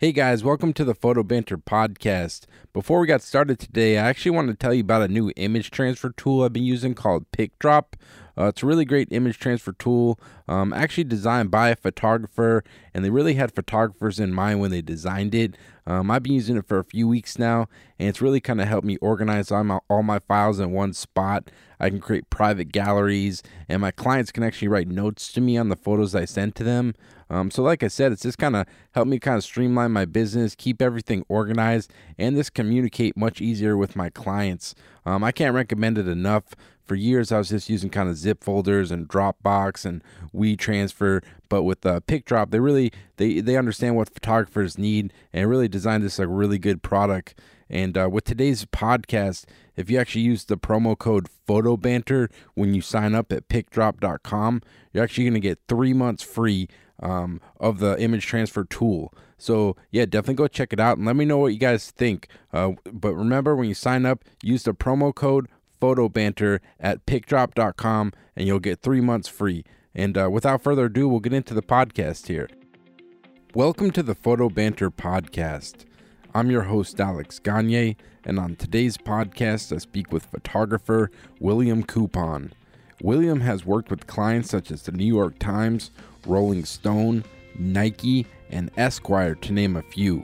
Hey guys, welcome to the Photo Banter podcast. Before we got started today, I actually wanted to tell you about a new image transfer tool I've been using called PicDrop. Uh, it's a really great image transfer tool, um, actually designed by a photographer, and they really had photographers in mind when they designed it. Um, I've been using it for a few weeks now, and it's really kind of helped me organize all my, all my files in one spot. I can create private galleries, and my clients can actually write notes to me on the photos I send to them. Um, so, like I said, it's just kind of helped me kind of streamline my business, keep everything organized, and just communicate much easier with my clients. Um, I can't recommend it enough. For years, I was just using kind of zip folders and Dropbox and WeTransfer, but with uh, PicDrop, they really they they understand what photographers need and really designed this like really good product. And uh, with today's podcast, if you actually use the promo code PhotoBanter when you sign up at PicDrop.com, you're actually going to get three months free um, of the image transfer tool. So yeah, definitely go check it out and let me know what you guys think. Uh, but remember, when you sign up, use the promo code PhotoBanter at PicDrop.com and you'll get three months free. And uh, without further ado, we'll get into the podcast here. Welcome to the Photo Banter podcast. I'm your host, Alex Gagne, and on today's podcast, I speak with photographer William Coupon. William has worked with clients such as the New York Times, Rolling Stone, Nike, and Esquire, to name a few.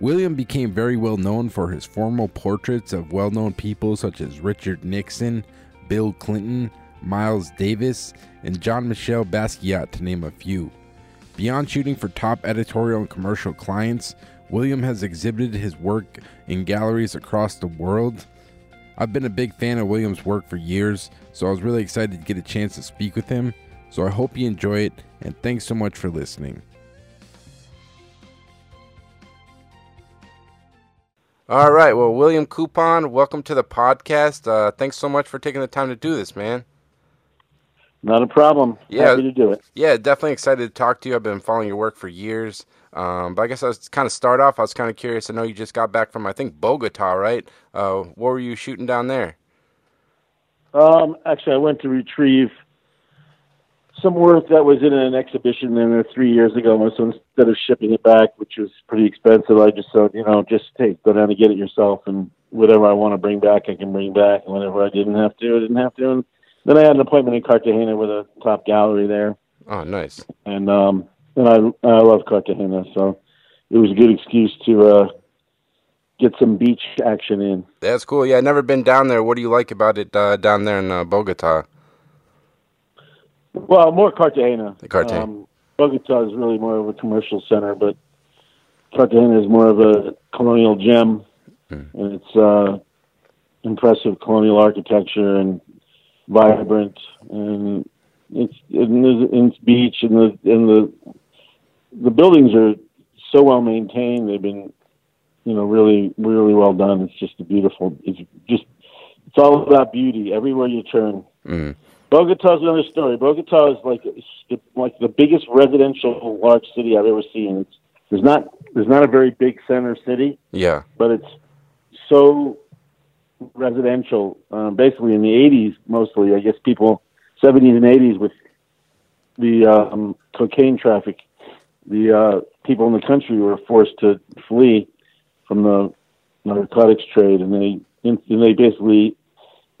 William became very well known for his formal portraits of well known people such as Richard Nixon, Bill Clinton, Miles Davis, and Jean Michel Basquiat, to name a few. Beyond shooting for top editorial and commercial clients, William has exhibited his work in galleries across the world. I've been a big fan of William's work for years, so I was really excited to get a chance to speak with him. So I hope you enjoy it, and thanks so much for listening. All right. Well, William Coupon, welcome to the podcast. Uh, thanks so much for taking the time to do this, man. Not a problem. Yeah. Happy to do it. Yeah, definitely excited to talk to you. I've been following your work for years. Um, but I guess I was kind of start off. I was kind of curious. I know you just got back from I think Bogota, right? Uh, what were you shooting down there? Um, actually, I went to retrieve some work that was in an exhibition there three years ago. So instead of shipping it back, which was pretty expensive, I just said, you know, just take go down and get it yourself, and whatever I want to bring back, I can bring back. And whatever I didn't have to, I didn't have to. And then I had an appointment in Cartagena with a top gallery there, Oh, nice. and um, and I I love Cartagena, so it was a good excuse to uh, get some beach action in. That's cool. Yeah, I've never been down there. What do you like about it uh, down there in uh, Bogota? Well, more Cartagena. Cartagena. Um, Bogota is really more of a commercial center, but Cartagena is more of a colonial gem, and it's uh, impressive colonial architecture and vibrant, and it's there's- it's beach and the and the the buildings are so well maintained. They've been, you know, really really well done. It's just a beautiful. It's just it's all about beauty everywhere you turn. Mm. Bogota's another story. Bogota is like it's like the biggest residential large city I've ever seen. It's there's not there's not a very big center city, Yeah. but it's so residential. Um, basically, in the '80s, mostly I guess people '70s and '80s with the um, cocaine traffic, the uh, people in the country were forced to flee from the narcotics trade, and they and they basically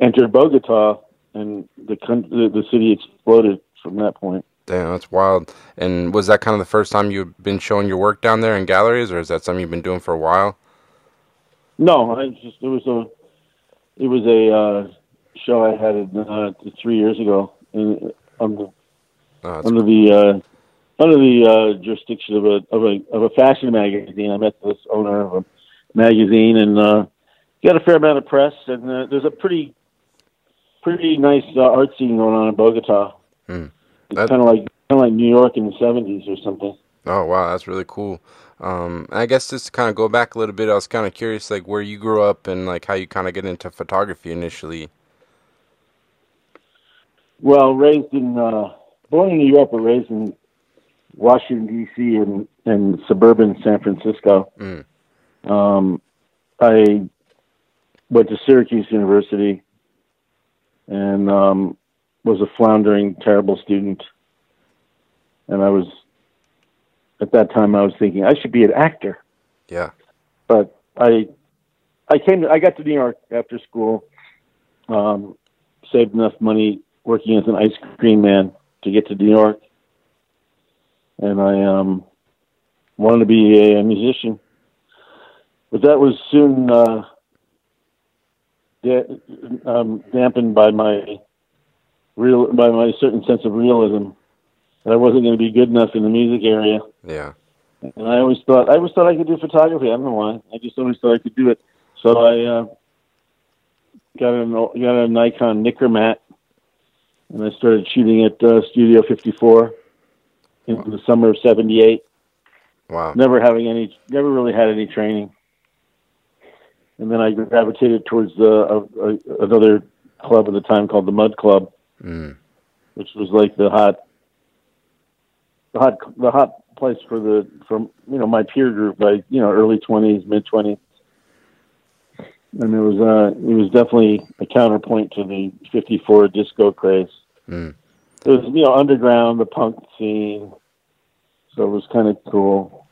entered Bogota, and the the, the city exploded from that point. Damn, that's wild. And was that kind of the first time you've been showing your work down there in galleries, or is that something you've been doing for a while? No, I just it was a it was a uh, show I had uh, three years ago in, under Oh, under the uh, under the uh, jurisdiction of a of a of a fashion magazine. I met this owner of a magazine and uh, got a fair amount of press. And uh, there's a pretty pretty nice uh, art scene going on in Bogota. Hmm. It's kind of like kind of like New York in the '70s or something. Oh wow, that's really cool. Um, I guess just to kind of go back a little bit, I was kind of curious, like where you grew up and like how you kind of get into photography initially. Well, raised in uh, born in New York, but raised in Washington D.C. and and suburban San Francisco. Mm. Um, I went to Syracuse University and um, was a floundering, terrible student. And I was at that time I was thinking I should be an actor. Yeah. But I I came to, I got to New York after school. Um, saved enough money working as an ice cream man to get to New York, and I um, wanted to be a, a musician. But that was soon uh, da- um, dampened by my real by my certain sense of realism that I wasn't going to be good enough in the music area. Yeah. And I always thought I always thought I could do photography. I don't know why. I just always thought I could do it. So I uh, got a got a Nikon Nikkormat, and I started shooting at uh, Studio 54 in the summer of '78. Wow. Never having any, never really had any training. And then I gravitated towards uh, a, a, another club at the time called the Mud Club, Mm. which was like the hot, the hot, the hot place for the from you know my peer group, like you know early twenties, mid twenties, and it was uh it was definitely a counterpoint to the '54 disco craze. Mm. It was you know underground, the punk scene, so it was kind of cool.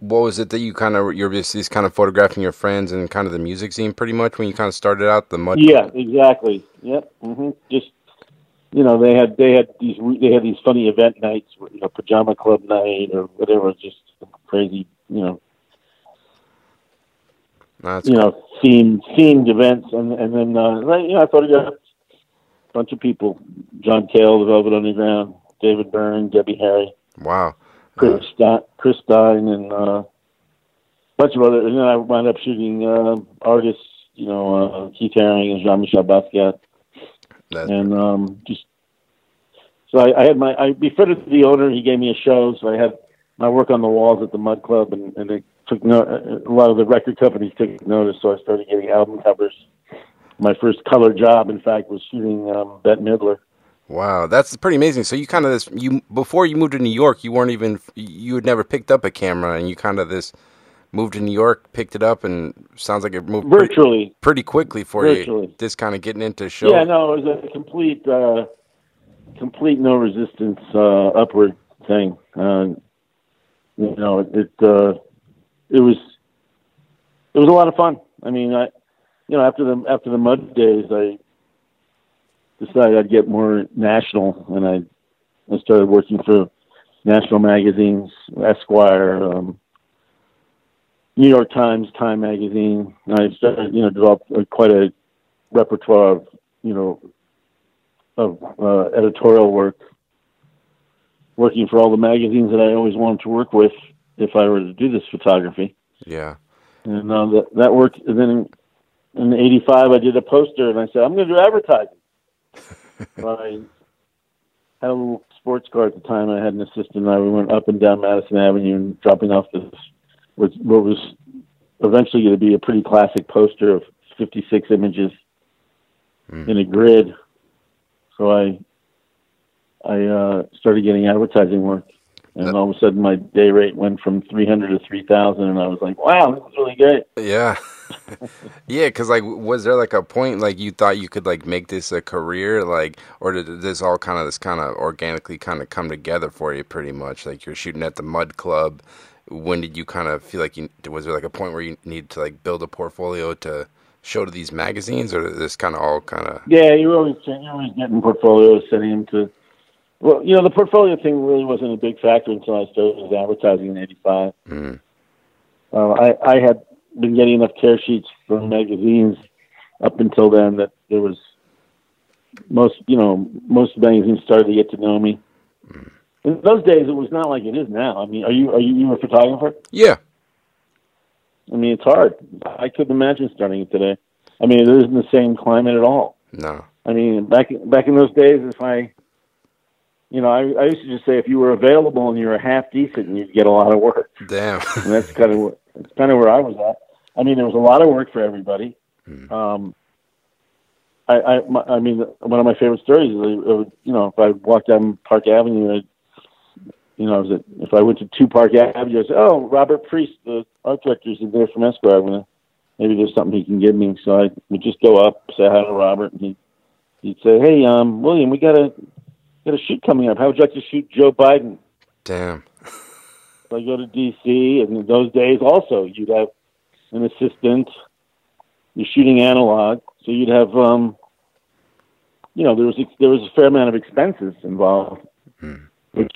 What was it that you kind of you're just, just kind of photographing your friends and kind of the music scene pretty much when you kind of started out the mud? Yeah, exactly. Yep. mm-hmm. Just you know, they had they had these they had these funny event nights, you know, pajama club night or whatever, just crazy, you know, That's you know, themed themed events, and and then uh, you know, I photographed a bunch of people: John Cale, the Velvet Underground, David Byrne, Debbie Harry, wow. Chris Stein, Chris Stein, and uh, a bunch of other. And then I wound up shooting uh, artists, you know, uh, Keith Haring and Jean Michel Basquiat. That, and um, just so I, I had my I befriended the owner. He gave me a show, so I had my work on the walls at the Mud Club, and, and they took no, a lot of the record companies took notice. So I started getting album covers. My first color job, in fact, was shooting um, Bette Midler. Wow, that's pretty amazing. So you kind of this you before you moved to New York, you weren't even you had never picked up a camera, and you kind of this moved to New York, picked it up, and sounds like it moved Virtually, pretty quickly for you. Virtually. This kind of getting into show. yeah, no, it was a complete, uh, complete no resistance uh, upward thing. Uh, you know, it it, uh, it was it was a lot of fun. I mean, I you know after the after the mud days, I decided I'd get more national, and I I started working for national magazines, Esquire, um, New York Times, Time magazine. And I started you know developed quite a repertoire of you know of uh, editorial work, working for all the magazines that I always wanted to work with if I were to do this photography. Yeah. And uh, that that worked. And then in, in '85, I did a poster, and I said, "I'm going to do advertising." I had a little sports car at the time. I had an assistant. And I we went up and down Madison Avenue and dropping off this was what was eventually going to be a pretty classic poster of 56 images Mm. in a grid. So I I uh, started getting advertising work, and That- all of a sudden my day rate went from 300 to 3,000, and I was like, "Wow, this is really great." Yeah. Yeah, because, like, was there, like, a point, like, you thought you could, like, make this a career? Like, or did this all kind of, this kind of organically kind of come together for you pretty much? Like, you're shooting at the Mud Club. When did you kind of feel like you, was there, like, a point where you needed to, like, build a portfolio to show to these magazines? Or did this kind of all kind of, Yeah, you were always you're always getting portfolios, sending them to. Well, you know, the portfolio thing really wasn't a big factor until I started advertising in '85. mm, Uh, I I had been getting enough tear sheets from magazines up until then that there was most you know most magazines started to get to know me. In those days, it was not like it is now. I mean, are you are you, you a photographer? yeah. I mean, it's hard. I couldn't imagine starting it today. I mean, it isn't the same climate at all. No. I mean, back back in those days, if I, you know, I, I used to just say if you were available and you were half decent, and you'd get a lot of work. Damn. And that's kind of that's kind of where I was at. I mean, there was a lot of work for everybody. Hmm. Um, I, I, my, I mean, one of my favorite stories is, uh, you know, if I walked down Park Avenue, I, you know, I was at, if I went to two Park Avenue, I said, "Oh, Robert Priest, the art director, is there from Esquire. I'm gonna, maybe there's something he can give me." So I would just go up, say hi to Robert, and he, he'd say, "Hey, um, William, we got a got a shoot coming up. How would you like to shoot Joe Biden?" Damn. So I go to DC, and in those days also you'd have an assistant. You're shooting analog, so you'd have, um, you know, there was there was a fair amount of expenses involved, hmm. which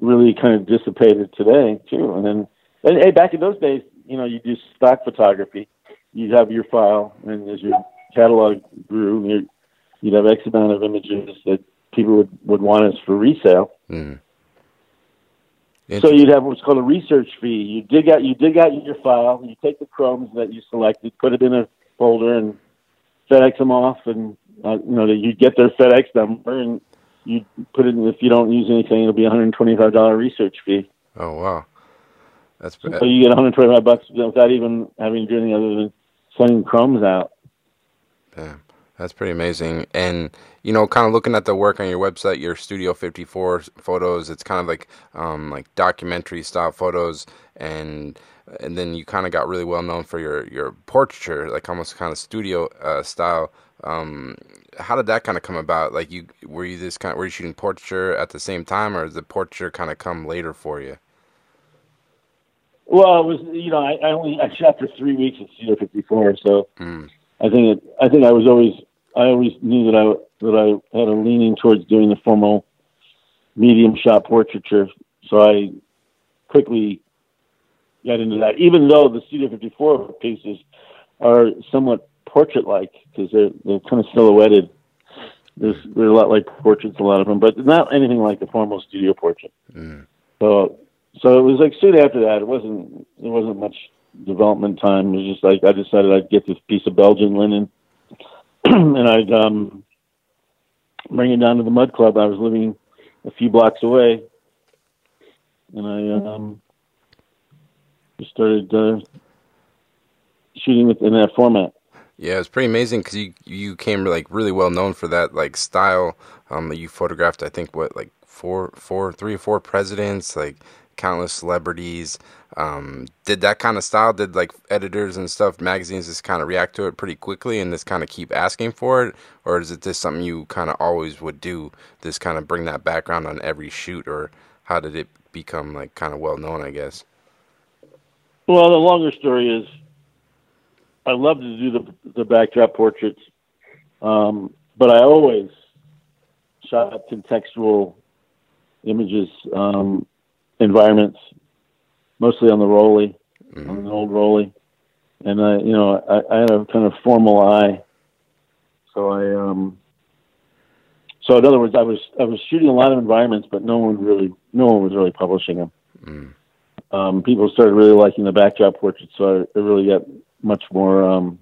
really kind of dissipated today too. And then, and, hey, back in those days, you know, you do stock photography. You'd have your file, and as your catalog grew, you'd have X amount of images that people would, would want us for resale. Mm. So you'd have what's called a research fee. You dig out you dig out your file, you take the chromes that you selected, put it in a folder, and FedEx them off, and uh, you know that you get their FedEx number, and you put it in. If you don't use anything, it'll be a hundred and twenty-five dollar research fee. Oh wow, that's bad. so you get one hundred twenty-five bucks without even having to do anything other than sending chromes out. Damn. That's pretty amazing. And you know, kind of looking at the work on your website, your Studio 54 photos, it's kind of like um, like documentary style photos, and and then you kind of got really well known for your your portraiture, like almost kind of studio uh, style. Um, how did that kind of come about? Like, you were you this kind of, were you shooting portraiture at the same time, or did the portraiture kind of come later for you? Well, it was you know I, I only I shot for three weeks at Studio 54, so. Mm. I think it, I think I was always I always knew that I that I had a leaning towards doing the formal medium shot portraiture, so I quickly got into that. Even though the Studio 54 pieces are somewhat portrait-like because they're they're kind of silhouetted. There's they're a lot like portraits, a lot of them, but not anything like the formal studio portrait. Mm. So so it was like soon after that. It wasn't there wasn't much development time. It was just like I decided I'd get this piece of Belgian linen and I'd um, bring it down to the Mud Club. I was living a few blocks away, and I um, just started uh, shooting in that format. Yeah, it's pretty amazing because you you came like really well known for that like style. Um, that you photographed, I think, what like four, four, three or four presidents, like countless celebrities. Um, did that kind of style? Did like editors and stuff, magazines, just kind of react to it pretty quickly and just kind of keep asking for it, or is it just something you kind of always would do? Just kind of bring that background on every shoot, or how did it become like kind of well known? I guess. Well, the longer story is, I love to do the the backdrop portraits, um, but I always shot contextual images, um, environments mostly on the Rollei, mm-hmm. on an old Rollei, and I, you know, I, I had a kind of formal eye, so I, um, so in other words, I was I was shooting a lot of environments, but no one really, no one was really publishing them. Mm. Um, people started really liking the backdrop portraits, so I, I really got much more, um,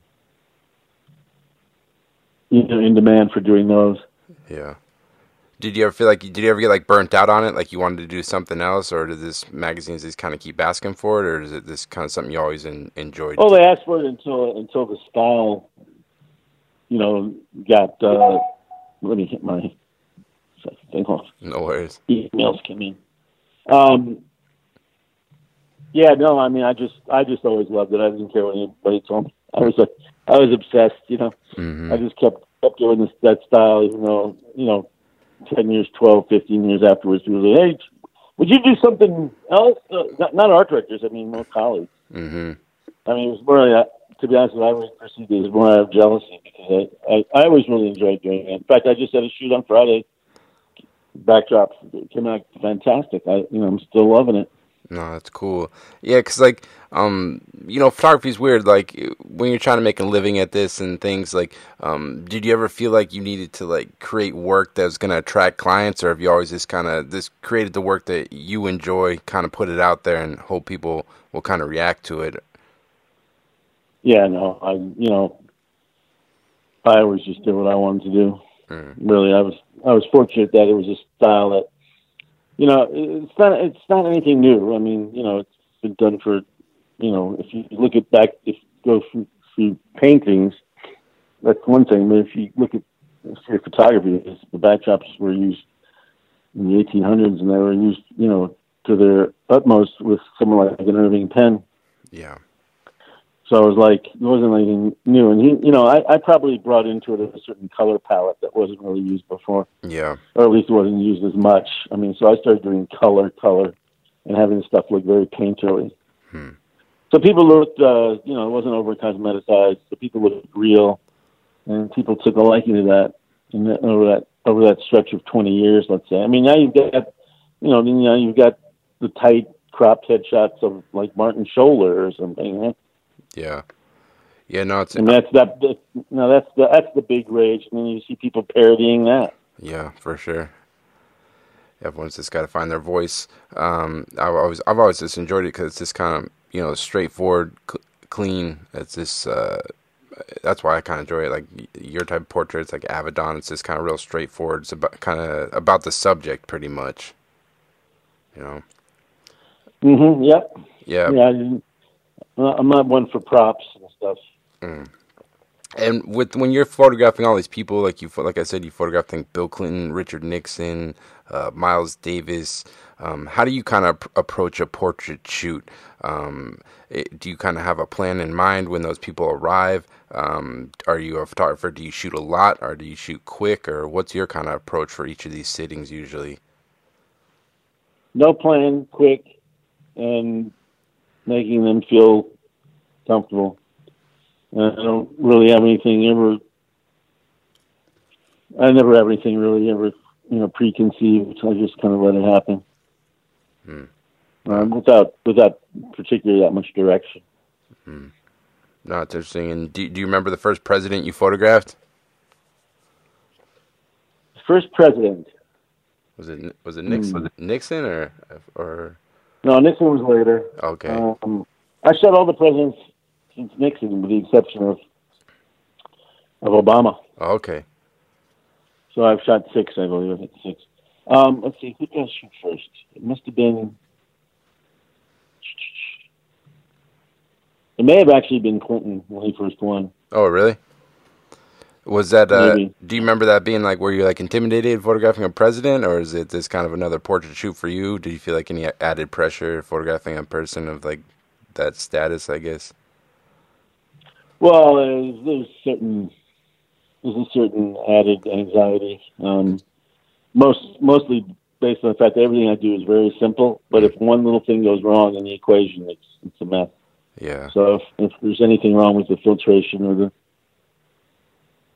you know, in demand for doing those. Yeah. Did you ever feel like did you ever get like burnt out on it, like you wanted to do something else, or did this magazines just kind of keep asking for it, or is it this kind of something you always in, enjoyed? Oh, they asked for it until until the style, you know, got. Uh, let me hit my thing off. No worries. Emails came in. Um, yeah, no, I mean, I just I just always loved it. I didn't care what anybody told me. I was a, I was obsessed. You know, mm-hmm. I just kept kept doing this that style, even though you know 10 years, 12, 15 years afterwards, people say, hey, would you do something else? Uh, not, not art directors, I mean, more colleagues. Mm-hmm. I mean, it was more, uh, to be honest with you, I always perceived it as more out of jealousy because I, I, I always really enjoyed doing it. In fact, I just had a shoot on Friday. Backdrop came out fantastic. I, you know, I'm still loving it. No, that's cool. Yeah, because like, um, you know, photography is weird. Like when you're trying to make a living at this and things. Like, um, did you ever feel like you needed to like create work that was going to attract clients, or have you always just kind of just created the work that you enjoy, kind of put it out there, and hope people will kind of react to it? Yeah, no, I, you know, I always just did what I wanted to do. Mm. Really, I was I was fortunate that it was a style that you know, it's not it's not anything new. I mean, you know, it's been done for, you know, if you look at back, if you go through, through paintings, that's one thing. But if you look at say, photography, the backdrops were used in the 1800s, and they were used, you know, to their utmost with someone like an Irving Penn. Yeah. So it was like it wasn't anything new, and he, you know, I, I probably brought into it a certain color palette that wasn't really used before. Yeah, or at least it wasn't used as much. I mean, so I started doing color, color, and having stuff look very painterly. Hmm. So people looked, uh, you know, it wasn't over cosmeticized. So people looked real, and people took a liking to that. And that, over that over that stretch of 20 years, let's say. I mean, now you've got, you know, now you've got the tight cropped headshots of like Martin Schoeller or something. Right? Yeah. Yeah, no, it's and that's that. that no, that's the that's the big rage, and then you see people parodying that. Yeah, for sure. Everyone's just got to find their voice. Um, I've always I've always just enjoyed it because it's just kind of you know straightforward, cl- clean. It's just uh, that's why I kind of enjoy it. Like your type of portraits, like Avedon, it's just kind of real straightforward. It's about kind of about the subject, pretty much. You know. Mm-hmm. Yep. Yeah. Yeah. I'm not one for props and stuff. Mm. And with when you're photographing all these people, like you, like I said, you photographed think Bill Clinton, Richard Nixon, uh, Miles Davis. Um, how do you kind of pr- approach a portrait shoot? Um, it, do you kind of have a plan in mind when those people arrive? Um, are you a photographer? Do you shoot a lot, or do you shoot quick, or what's your kind of approach for each of these sittings usually? No plan, quick, and making them feel comfortable. I don't really have anything ever. I never have anything really ever, you know, preconceived. I just kind of let it happen, Hmm. um, without without particularly that much direction. Hmm. No, it's interesting. And do do you remember the first president you photographed? First president. Was it was it Nixon? Hmm. Nixon or or No, Nixon was later. okay? Um, I shot all the presidents since Nixon, with the exception of of Obama. Okay. So I've shot six, I believe. I think six. Um, let's see, who did I shoot first? It must have been. It may have actually been Clinton when he first won. Oh, really? Was that? Uh, Maybe. do you remember that being like, were you like intimidated photographing a president, or is it this kind of another portrait shoot for you? Did you feel like any added pressure photographing a person of like that status? I guess. Well, there's, there's certain there's a certain added anxiety. Um, most mostly based on the fact that everything I do is very simple. But if one little thing goes wrong in the equation, it's it's a mess. Yeah. So if, if there's anything wrong with the filtration or the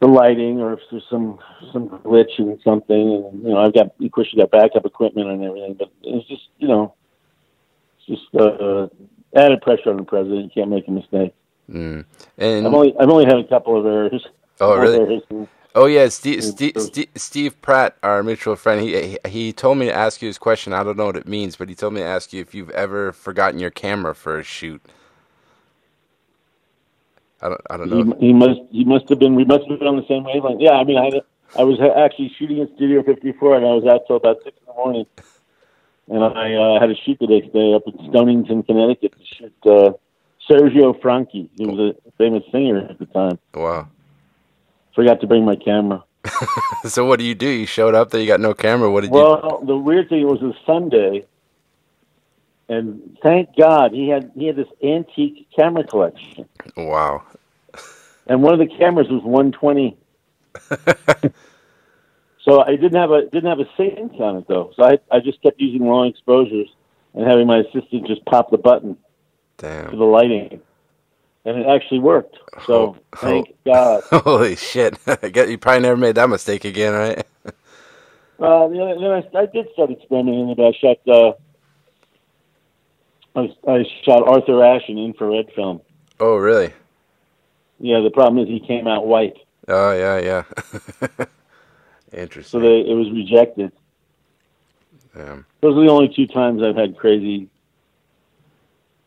the lighting, or if there's some some glitch in something, and you know, I've got of course you got backup equipment and everything, but it's just you know, it's just uh, added pressure on the president. You can't make a mistake. Mm. And I've only I've only had a couple of errors. oh, really? Errors and- Oh yeah, Steve, Steve, Steve, Steve Pratt, our mutual friend. He, he he told me to ask you this question. I don't know what it means, but he told me to ask you if you've ever forgotten your camera for a shoot. I don't I don't know. He, he must he must have been we must have been on the same wavelength. Yeah, I mean I I was actually shooting in Studio 54 and I was out till about six in the morning, and I uh, had a shoot the next day up in Stonington, Connecticut to shoot uh, Sergio Franchi. He was a famous singer at the time. Wow. Forgot to bring my camera. So what do you do? You showed up there. You got no camera. What did you? Well, the weird thing was a Sunday, and thank God he had he had this antique camera collection, Wow. and one of the cameras was 120. so I didn't have a didn't have a sync on it though, so I I just kept using long exposures and having my assistant just pop the button for Damn. the lighting, and it actually worked. So Oh, thank God. Holy shit! I guess you probably never made that mistake again, right? Uh, then I, then I, I did start experimenting with it. I shot uh, I, I shot Arthur Ashe in infrared film. Oh, really? Yeah, the problem is he came out white, Oh, yeah, yeah. Interesting. So they, it was rejected. Those are the only two times I've had crazy,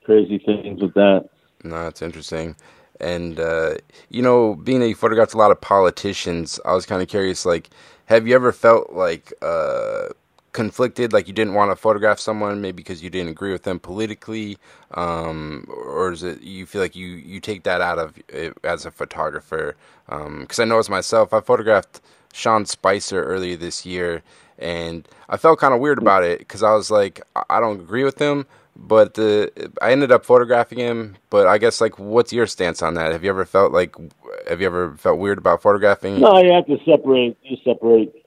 crazy things with that. No, it's interesting. And uh, you know, being that you photographed a lot of politicians, I was kind of curious. Like, have you ever felt like uh, conflicted, like you didn't want to photograph someone, maybe because you didn't agree with them politically, um, or is it you feel like you you take that out of it as a photographer? Because I know as myself, I photographed Sean Spicer earlier this year, and I felt kind of weird about it because I was like, I- I don't agree with him, but the I ended up photographing him. But I guess like, what's your stance on that? Have you ever felt like, have you ever felt weird about photographing? No, you have to separate. You separate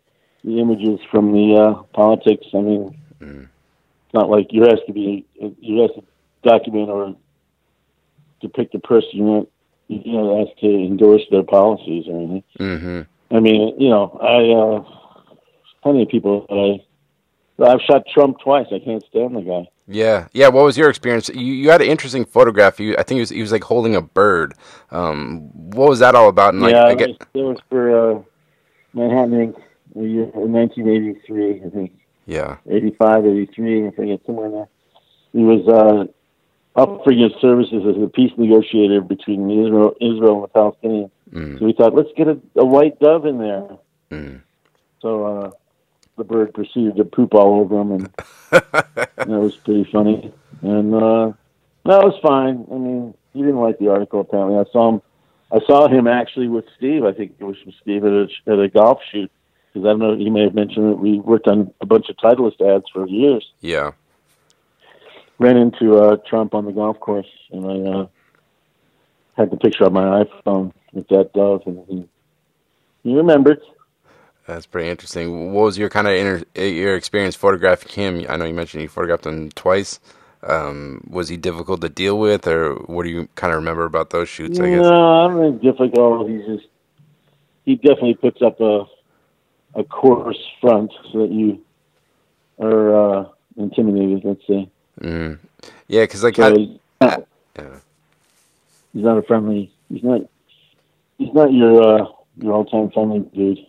the images from the uh, politics. I mean, Mm. not like you has to be you have to document or depict the person you want you know has to endorse their policies or anything. Mm-hmm. I mean, you know, I uh, plenty of people that I I've shot Trump twice. I can't stand the guy. Yeah, yeah. What was your experience? You you had an interesting photograph. You, I think he was he was like holding a bird. Um, what was that all about? And, like, yeah, I was, it was for uh, Manhattan Inc. in 1983, I think. yeah, 85, 83, I think it's somewhere in there. He was uh, up for his services as a peace negotiator between Israel, Israel and the Palestinians. mm, So we thought, let's get a, a white dove in there. mm. So uh, the bird proceeded to poop all over him, and that was pretty funny. And uh, no, it was fine. I mean, he didn't like the article. Apparently, I saw him. I saw him actually with Steve. I think it was with Steve at a, at a golf shoot. Because I don't know, you may have mentioned that we worked on a bunch of Titleist ads for years. yeah. Ran into uh, Trump on the golf course, and I uh, had the picture on my iPhone with that dove, and he, he remembered. That's pretty interesting. What was your kind of inter- your experience photographing him? I know you mentioned you photographed him twice. Um, was he difficult to deal with, or what do you kind of remember about those shoots? I guess. No, I don't think difficult. He's just he definitely puts up a a coarse front so that you are uh, intimidated. Let's say. Mm. Yeah, because like So I, he's, not, yeah. he's not a friendly. He's not. He's not your uh, your all time friendly dude.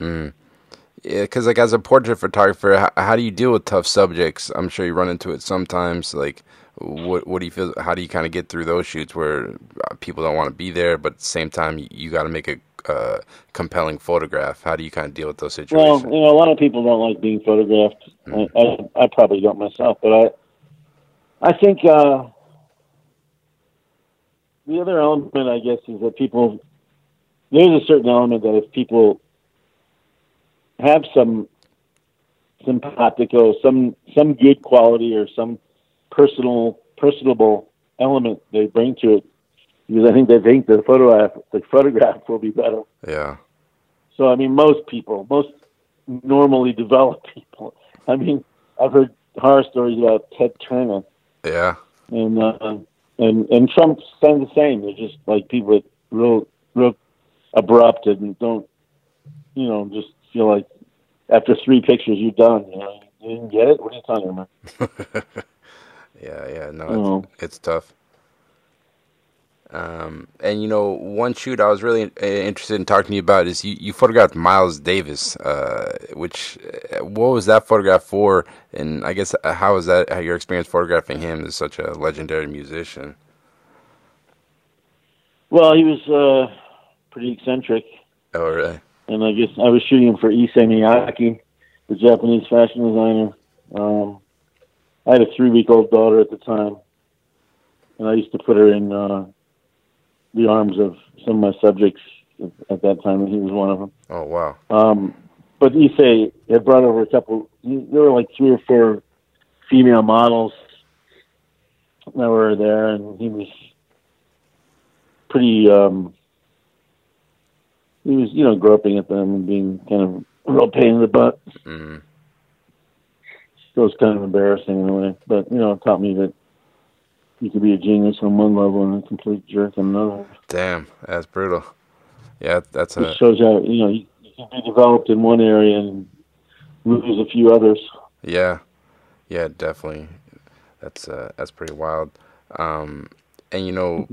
Mm. Yeah, because like as a portrait photographer, how, how do you deal with tough subjects? I'm sure you run into it sometimes. Like, what what do you feel? How do you kind of get through those shoots where uh, people don't want to be there, but at the same time you, you got to make a uh, compelling photograph? How do you kind of deal with those situations? Well, you know, a lot of people don't like being photographed. I, I, I probably don't myself, but I, I think uh, the other element, I guess, is that people. There's a certain element that if people have some simpatico, some some good quality, or some personal personable element they bring to it, because I think they think the photograph the photograph will be better. yeah. So I mean, most people, most normally developed people. I mean, I've heard horror stories about Ted Turner Yeah. and uh, and and Trump's done the same. They're just like people that real real abrupt and don't, you know, just feel like after three pictures you're done. You know, you didn't get it. What are you talking about? Yeah, yeah, no, it's, it's tough. Um, and you know, one shoot I was really uh, interested in talking to you about is you, you photographed Miles Davis, uh, which uh, what was that photograph for? And I guess uh, how was that? How your experience photographing him as such a legendary musician? Well, he was uh, pretty eccentric, Oh, really? and I guess I was shooting him for Issei Miyake, the Japanese fashion designer. Um, I had a three-week-old daughter at the time, and I used to put her in uh, the arms of some of my subjects at that time, and he was one of them. Oh, wow. Um, but Issei had brought over a couple. There were like three or four female models that were there, and he was pretty. Um, he was, you know, groping at them and being kind of a real pain in the butt. Mm, So it was kind of embarrassing in a way, but you know, it taught me that you could be a genius on one level and a complete jerk on another. damn, that's brutal. Yeah, that's a It shows how you know you, can be developed in one area and lose a few others. Yeah, yeah, definitely. That's uh, that's pretty wild. Um, and you know,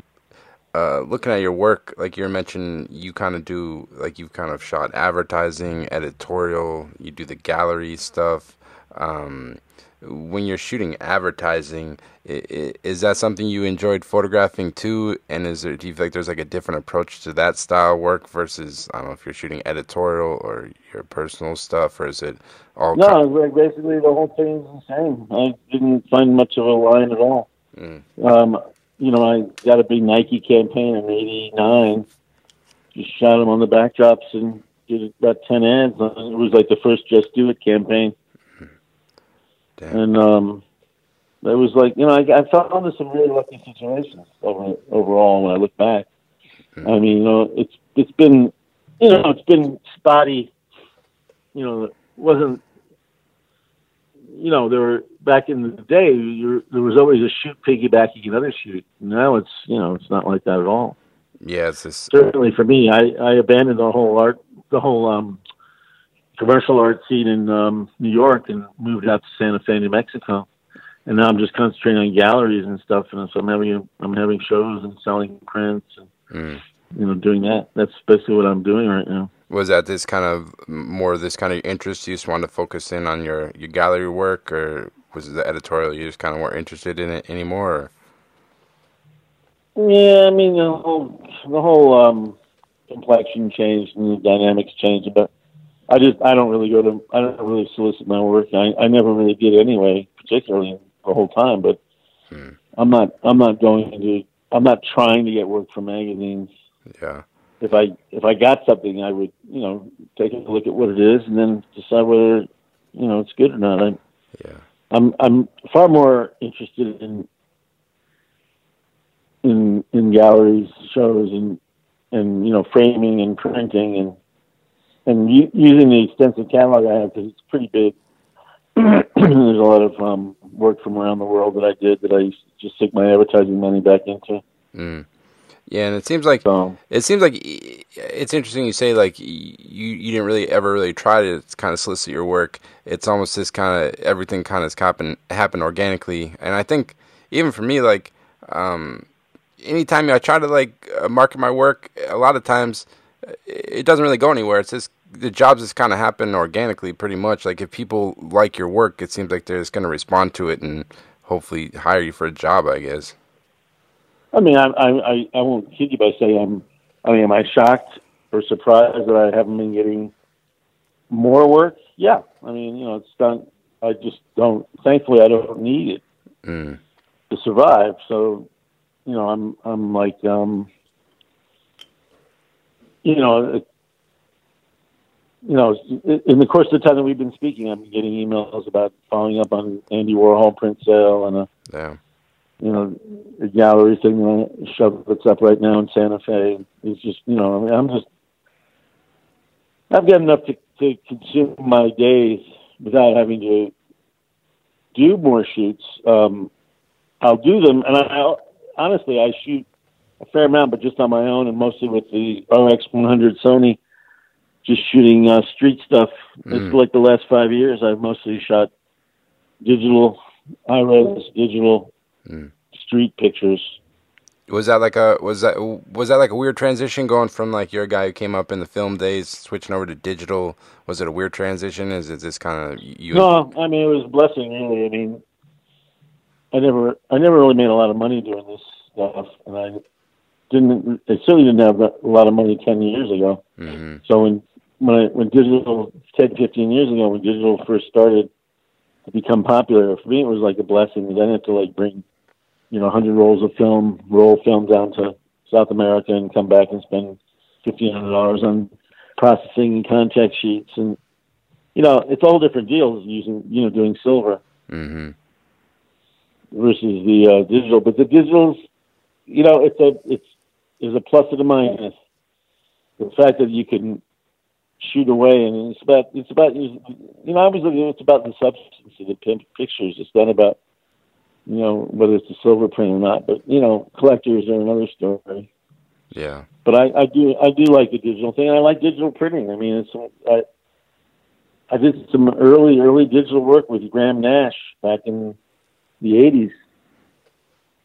uh, looking at your work, like you mentioned, you kind of do like you've kind of shot advertising, editorial. You do the gallery stuff. Um, when you're shooting advertising, is that something you enjoyed photographing too? And is there do you feel like there's like a different approach to that style work versus I don't know if you're shooting editorial or your personal stuff, or is it all? No, like basically the whole thing is the same. I didn't find much of a line at all. Mm. Um, you know, I got a big Nike campaign in '89. Just shot them on the backdrops and did about ten ads. It was like the first "Just Do It" campaign, Damn. and um, it was like you know I, I found into some really lucky situations over, overall when I look back. I mean, you know, it's it's been you know it's been spotty. You know, it wasn't you know, there were back in the day, there was always a shoot piggybacking another shoot. Now it's, you know, it's not like that at all. Yeah, it's just... certainly for me. I I abandoned the whole art, the whole um, commercial art scene in um, New York and moved out to Santa Fe, New Mexico. And now I'm just concentrating on galleries and stuff. And so I'm having I'm having shows and selling prints and mm. you know doing that. That's basically what I'm doing right now was that this kind of more this kind of interest you just wanted to focus in on your your gallery work or was it the editorial you just kind of weren't interested in it anymore or? yeah i mean the whole the whole um complexion changed and the dynamics changed but i just i don't really go to i don't really solicit my work i i never really did it anyway particularly the whole time but hmm. i'm not i'm not going to i'm not trying to get work for magazines yeah if I if I got something, I would you know take a look at what it is and then decide whether you know it's good or not. I'm yeah. I'm I'm far more interested in in in galleries, shows, and and you know framing and printing and and u- using the extensive catalog I have because it's pretty big. There's a lot of um, work from around the world that I did that I just stick my advertising money back into. Mm. Yeah, and it seems like so, it seems like it's interesting you say like you you didn't really ever really try to kind of solicit your work. It's almost this kind of everything kind of happen happened organically, and I think even for me like um, anytime I try to like uh, market my work, a lot of times it doesn't really go anywhere. It's just the jobs just kind of happen organically, pretty much. Like if people like your work, it seems like they're just going to respond to it and hopefully hire you for a job. I guess. I mean, I, I, I won't kid you by saying I'm. I mean, am I shocked or surprised that I haven't been getting more work? Yeah. I mean, you know, it's done. I just don't. Thankfully, I don't need it mm. to survive. So, you know, I'm I'm like, um, you know, it, you know, in the course of the time that we've been speaking, I'm getting emails about following up on Andy Warhol print sale and a yeah you know, the gallery thing that shove that's up right now in Santa Fe. It's just, you know, I mean, I'm just, I've got enough to, to consume my days without having to do more shoots. Um, I'll do them, and I, I'll, honestly, I shoot a fair amount, but just on my own, and mostly with the RX100 Sony, just shooting uh, street stuff. Mm. It's like the last five years, I've mostly shot digital, high res digital mm. street pictures. Was that like a was that was that like a weird transition going from like you're a guy who came up in the film days switching over to digital? Was it a weird transition? Is it just kind of you? No, I mean it was a blessing really. I mean, I never I never really made a lot of money doing this stuff, and I didn't. I certainly didn't have a lot of money ten years ago. Mm-hmm. So when when I when digital 10, 15 years ago when digital first started to become popular, for me it was like a blessing. I didn't have to like bring you know, 100 rolls of film, roll film down to South America and come back and spend $1,500 on processing and contact sheets. And, you know, it's all different deals using, you know, doing silver mm-hmm. versus the uh, digital. But the digitals, you know, it's a, it's, there's a plus and a minus. The fact that you can shoot away and it's about, it's about, you know, I was looking, it's about the substance of the pictures. It's not about you know, whether it's a silver print or not. But you know, collectors are another story. Yeah. But I, I do I do like the digital thing. I like digital printing. I mean, it's I I did some early early digital work with Graham Nash back in the '80s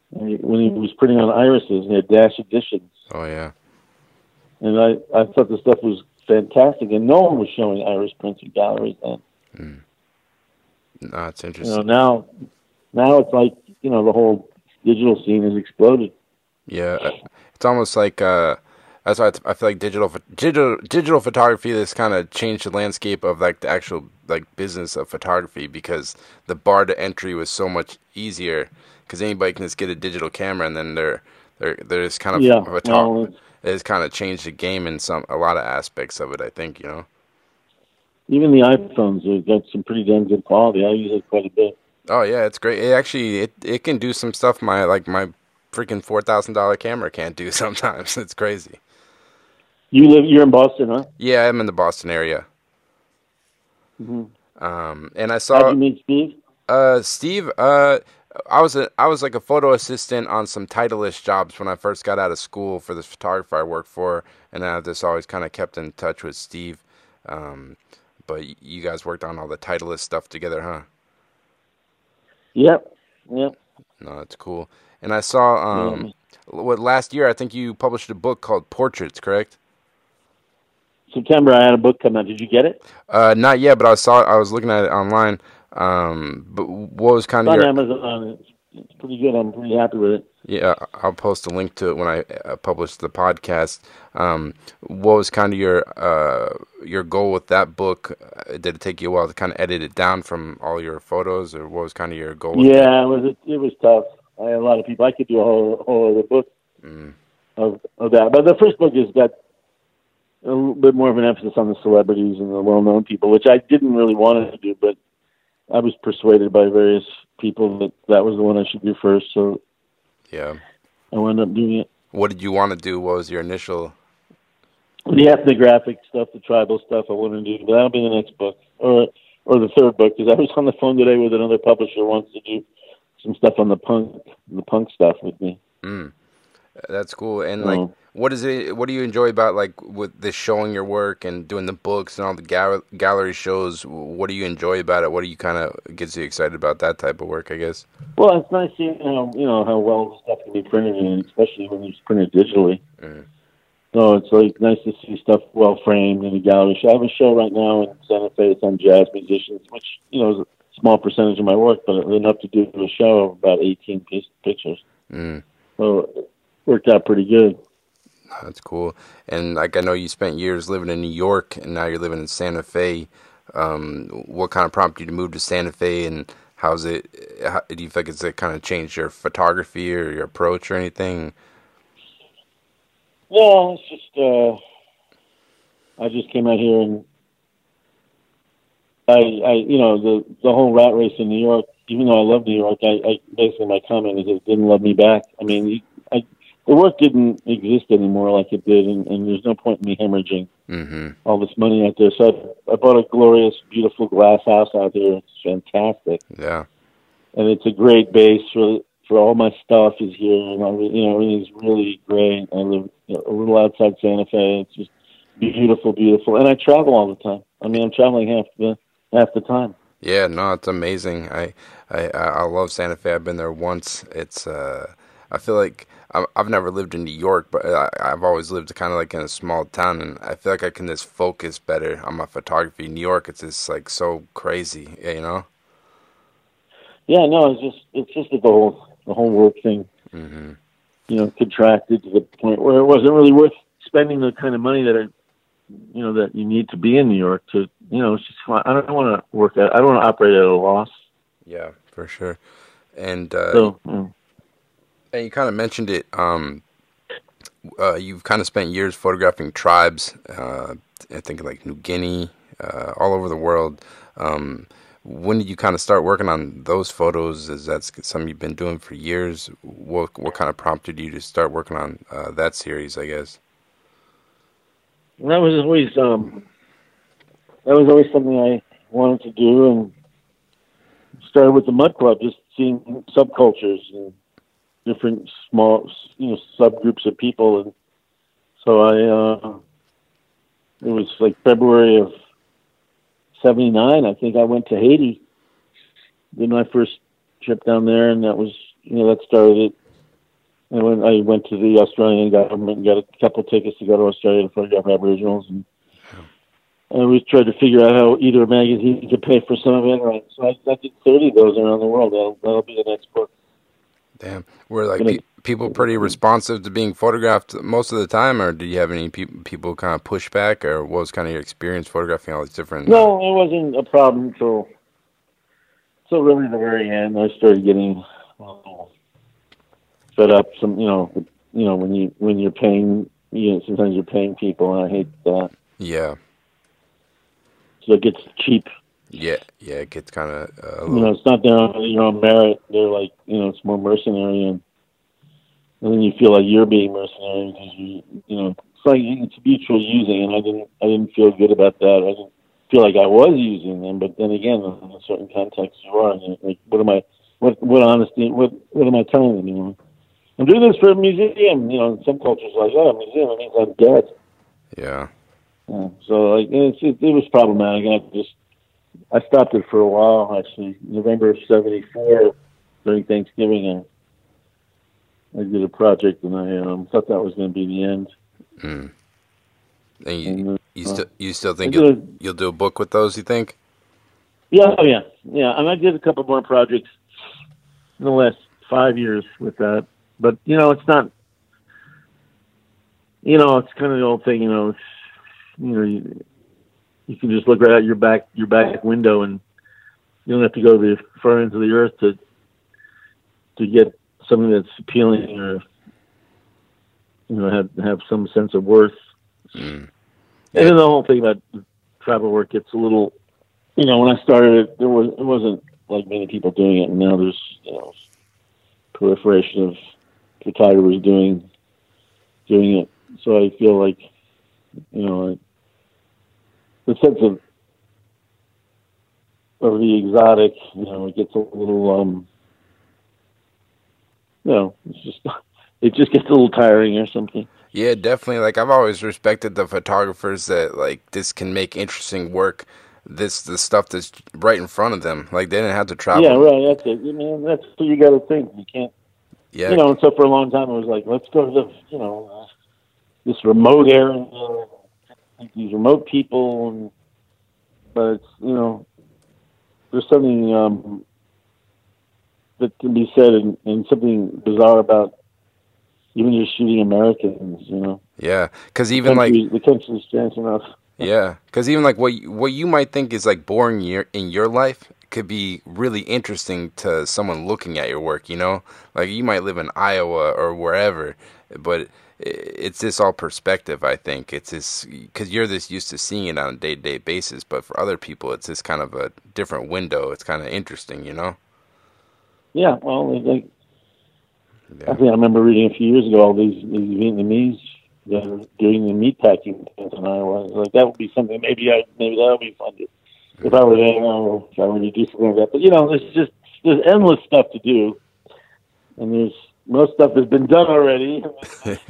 when he was printing on irises. and He had Nash editions. Oh yeah. And I I thought the stuff was fantastic, and no one was showing iris prints in galleries then. Mm. No, it's interesting. You know, now now it's like you know the whole digital scene has exploded. Yeah, uh, it's almost like uh, that's why I feel like digital digital digital photography has kind of changed the landscape of like the actual like business of photography because the bar to entry was so much easier because anybody can just get a digital camera and then they're they're they're just kind of yeah, well, it's kind of changed the game in some a lot of aspects of it. I think you know. Even the iPhones have got some pretty damn good quality. I use it quite a bit. Oh yeah, it's great. It actually it it can do some stuff my like my freaking four thousand dollar camera can't do sometimes. It's crazy. You live you're in Boston, huh? Yeah, I'm in the Boston area. Mm-hmm. Um, and I saw. How'd you meet Steve? Uh, Steve, uh, I was a I was like a photo assistant on some Titleist jobs when I first got out of school for this photographer I worked for, and I just always kind of kept in touch with Steve. Um, but you guys worked on all the Titleist stuff together, huh? Yep. Yep. No, that's cool. And I saw um, yeah. what last year I think you published a book called Portraits, correct? September, I had a book come out. Did you get it? Uh, not yet, but I saw it. I was looking at it online. Um, but what was kind of your... Amazon? It's, it's pretty good. I'm pretty happy with it. Yeah, I'll post a link to it when I uh, publish the podcast. Um, what was kind of your uh, your goal with that book? Uh, did it take you a while to kind of edit it down from all your photos, or what was kind of your goal? yeah, it was it was tough. I had a lot of people. I could do a whole whole other book mm. of of that, but the first book has got a little bit more of an emphasis on the celebrities and the well known people, which I didn't really want to do, but I was persuaded by various people that that was the one I should do first. So yeah, I wound up doing it. What did you want to do? What was your initial? The ethnographic stuff, the tribal stuff, I wanted to do, but that'll be the next book or or the third book because I was on the phone today with another publisher who wants to do some stuff on the punk the punk stuff with me. Mm. That's cool. And like, what is it? What do you enjoy about like with this showing your work and doing the books and all the gal- gallery shows? What do you enjoy about it? What do you kind of gets you excited about that type of work? I guess. Well, it's nice seeing how you know how well stuff can be printed, and especially when it's printed digitally. Mm. So it's like nice to see stuff well framed in a gallery show. I have a show right now in Santa Fe. It's on jazz musicians, which you know is a small percentage of my work, but enough to do a show of about 18 piece, pictures. Mm. So worked out pretty good. That's cool. And like I know you spent years living in New York, and now you're living in Santa Fe. Um, what kind of prompted you to move to Santa Fe, and how's it? How, do you think it's it kind of changed your photography or your approach or anything? No, it's just uh, I just came out here and I, I, you know, the the whole rat race in New York. Even though I love New York, I, I basically my comment is it didn't love me back. I mean, I the work didn't exist anymore like it did, and, and there's no point in me hemorrhaging mm-hmm. all this money out there. So I, I bought a glorious, beautiful glass house out there. It's fantastic. Yeah, and it's a great base for for all my stuff is here, and I, you know everything's really great. I live you know, a little outside Santa Fe. It's just beautiful, beautiful, and I travel all the time. I mean, I'm traveling half the half the time. Yeah, no, it's amazing. I I I love Santa Fe. I've been there once. It's uh, I feel like I've never lived in New York, but I've always lived kind of like in a small town, and I feel like I can just focus better on my photography. New York, it's just like so crazy, you know. Yeah, no, it's just it's just the whole the whole work thing, mm-hmm. you know, contracted to the point where it wasn't really worth spending the kind of money that I, you know, that you need to be in New York to, you know, it's just I don't want to work at I don't want to operate at a loss. Yeah, for sure. And uh, so. Mm and you kind of mentioned it. Um, uh, you've kind of spent years photographing tribes. Uh, I think like New Guinea, uh, all over the world. Um, when did you kind of start working on those photos? Is that something you've been doing for years? What what kind of prompted you to start working on uh, that series? I guess. That was always um, that was always something I wanted to do, and started with the Mudd Club, just seeing subcultures and different small, you know, subgroups of people, and so I, uh, it was like February of '79. I think I went to Haiti. Did my first trip down there, and that was, you know, that started it. And when I went to the Australian government and got a couple tickets to go to Australia to photograph Aboriginals, and I we tried to figure out how either magazine could pay for some of it. Right, so I, I did 30 of those around the world. That'll, that'll be the next book. Damn, were like pe- people pretty responsive to being photographed most of the time, or did you have any pe- people kind of push back, or what was kind of your experience photographing all these different? No, it wasn't a problem until so really the very end. I started getting um, fed up. Some, you know, you know when you when you're paying, you know, sometimes you're paying people, and I hate that. Yeah. So it gets cheap. Yeah, yeah, it gets kind of. Uh, you know, it's not their own, your own merit. They're like, you know, it's more mercenary, and, and then you feel like you're being mercenary because you, you know, it's like it's mutual using, and I didn't, I didn't feel good about that. I didn't feel like I was using them, but then again, in a certain context, you are. Like, what am I? What what honesty? What what am I telling them? You know, I'm doing this for a museum. You know, in some cultures like, oh, a museum. It means I'm dead. Yeah. yeah. So like, it's, it, it was problematic. And I just I stopped it for a while. Actually, November of '74 during Thanksgiving, and I did a project, and I um, thought that was going to be the end. Mm. And you, And, uh, you still you still think you'll, you'll do a book with those? You think? Yeah, oh yeah, yeah. And I did a couple more projects in the last five years with that, but you know, it's not. You know, it's kind of the old thing. You know, it's you know, you, you can just look right out your back your back window, and you don't have to go to the far ends of the earth to to get something that's appealing or you know have have some sense of worth. Mm. And then the whole thing about travel work gets a little, you know, when I started it, there was it wasn't like many people doing it, and now there's you know proliferation of photographers doing doing it. So I feel like, you know, the sense of of the exotic, you know, it gets a little, um, you know, it's just it just gets a little tiring or something. Yeah, definitely. Like I've always respected the photographers that like this can make interesting work. This the stuff that's right in front of them. Like they didn't have to travel. Yeah, right. That's it. You know, that's what you got to think. You can't Yeah. you know, and so for a long time it was like, let's go to the, you know, uh, this remote area, uh, these remote people, and but it's, you know, there's something um, that can be said, and, and something bizarre about even just shooting Americans, you know. yeah. Because even like Country- the country's chance enough. Yeah, because even like what you, what you might think is like boring your, in your life could be really interesting to someone looking at your work. You know, like you might live in Iowa or wherever, but it's this all perspective. I think it's this because you're this used to seeing it on a day to day basis, but for other people, it's this kind of a different window. It's kind of interesting. You know. Yeah, well, like I think I remember reading a few years ago all these, these Vietnamese that are doing the meatpacking plants in Iowa. I was like that would be something. Maybe I maybe that would be fun to, if I were there or if I were to do something like that. But you know, there's just there's endless stuff to do, and there's most stuff has been done already.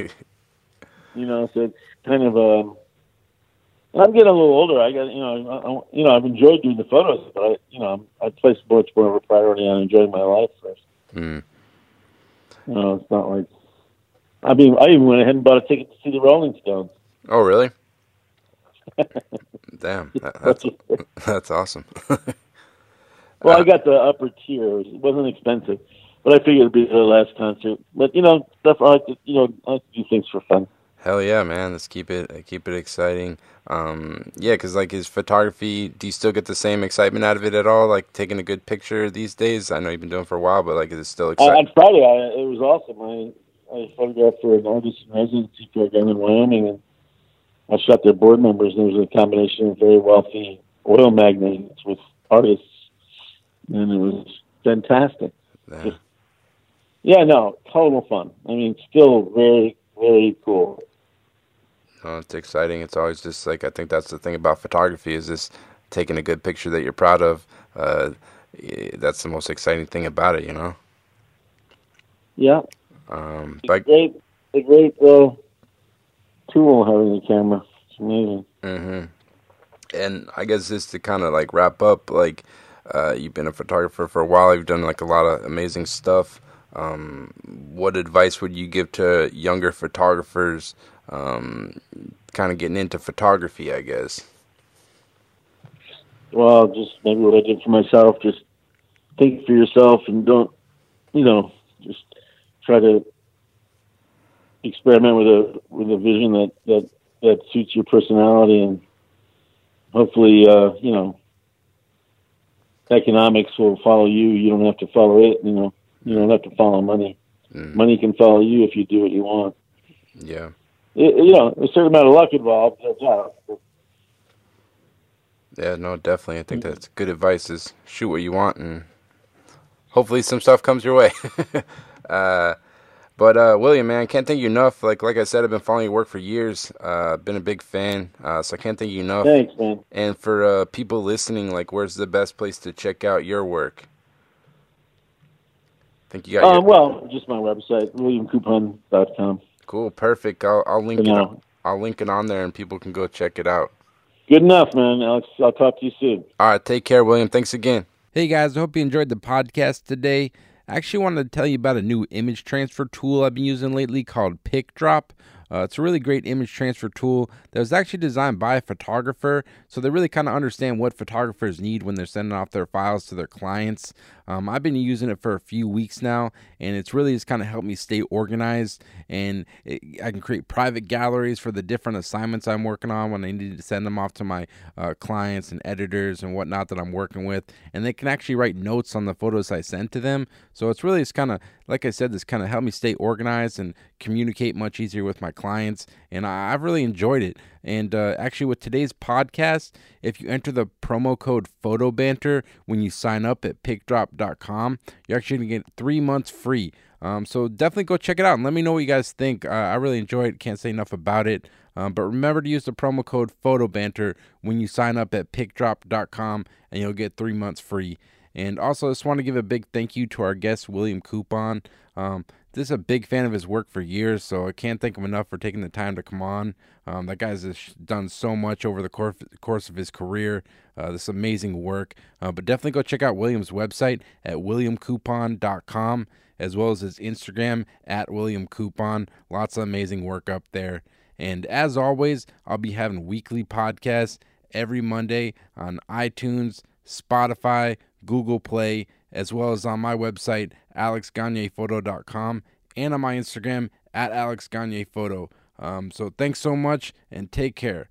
You know, so it's kind of um. I'm getting a little older. I got you know, I, I, you know, I've enjoyed doing the photos, but I, you know, I place much more of a priority on enjoying my life first. mm. You know, it's not like I mean, I even went ahead and bought a ticket to see the Rolling Stones. Oh, really? Damn, that, that's that's awesome. well, I got the upper tier. It wasn't expensive, but I figured it'd be the last concert. But you know, stuff I like to, you know, I like to do things for fun. Hell yeah, man! Let's keep it keep it exciting. Um, yeah, because like his photography, do you still get the same excitement out of it at all? Like taking a good picture these days? I know you've been doing it for a while, but like, is it still Uh, exciting? on Friday, I, it was awesome. I I photographed for an artist in residency program in Wyoming, and I shot their board members. And there was a combination of very wealthy oil magnates with artists, and it was fantastic. Yeah. Yeah, no, total fun. I mean, still very, very cool. No, it's exciting. It's always just like I think that's the thing about photography is just taking a good picture that you're proud of. Uh, that's the most exciting thing about it, you know. Yeah, Um, it's but great, a great uh, tool having a camera. It's amazing. Mm-hmm. And I guess just to kind of like wrap up, like uh, you've been a photographer for a while. You've done like a lot of amazing stuff. Um, what advice would you give to younger photographers, um, kind of getting into photography? I guess. Well, just maybe what I did for myself. Just think for yourself and don't, you know, just try to experiment with a with a vision that that that suits your personality and hopefully, uh, you know, economics will follow you. You don't have to follow it. You know, you don't have to follow money. Mm, Money can follow you if you do what you want. yeah. It, you know, a certain amount of luck involved. Doubt. Yeah, no, definitely. I think that's good advice. Is shoot what you want, and hopefully some stuff comes your way. uh, But uh, William, man, I can't thank you enough. Like like I said, I've been following your work for years. Uh, been a big fan, uh, so I can't thank you enough. Thanks, man. And for uh, people listening, like, where's the best place to check out your work? I think you got. Um, your... well, just my website, williamcoupon.com. Cool, perfect. I'll I'll link it. On, I'll link it on there, and people can go check it out. Good enough, man. Alex, I'll talk to you soon. All right, take care, William. Thanks again. Hey guys, I hope you enjoyed the podcast today. I actually wanted to tell you about a new image transfer tool I've been using lately called PicDrop. Uh, it's a really great image transfer tool that was actually designed by a photographer, so they really kind of understand what photographers need when they're sending off their files to their clients. Um, I've been using it for a few weeks now, and it's really just kind of helped me stay organized. And it, I can create private galleries for the different assignments I'm working on when I need to send them off to my uh, clients and editors and whatnot that I'm working with. And they can actually write notes on the photos I send to them. So it's really just kind of, like I said, this kind of helped me stay organized and communicate much easier with my clients. And I, have really enjoyed it. And uh, actually, with today's podcast, if you enter the promo code PhotoBanter when you sign up at PicDrop.com, you're actually going to get three months free. Um, so definitely go check it out and let me know what you guys think. Uh, I really enjoy it. Can't say enough about it. Um, but remember to use the promo code PhotoBanter when you sign up at PicDrop.com and you'll get three months free. And also, I just want to give a big thank you to our guest, William Coupon. Um, this is a big fan of his work for years, so I can't thank him enough for taking the time to come on. Um, that guy's done so much over the course, course of his career. Uh, this amazing work. Uh, but definitely go check out William's website at williamcoupon.com as well as his Instagram at williamcoupon. Lots of amazing work up there. And as always, I'll be having weekly podcasts every Monday on iTunes, Spotify, Google Play, as well as on my website, alexgagnephoto.com, and on my Instagram at alexgagnephoto. Um, so thanks so much and take care.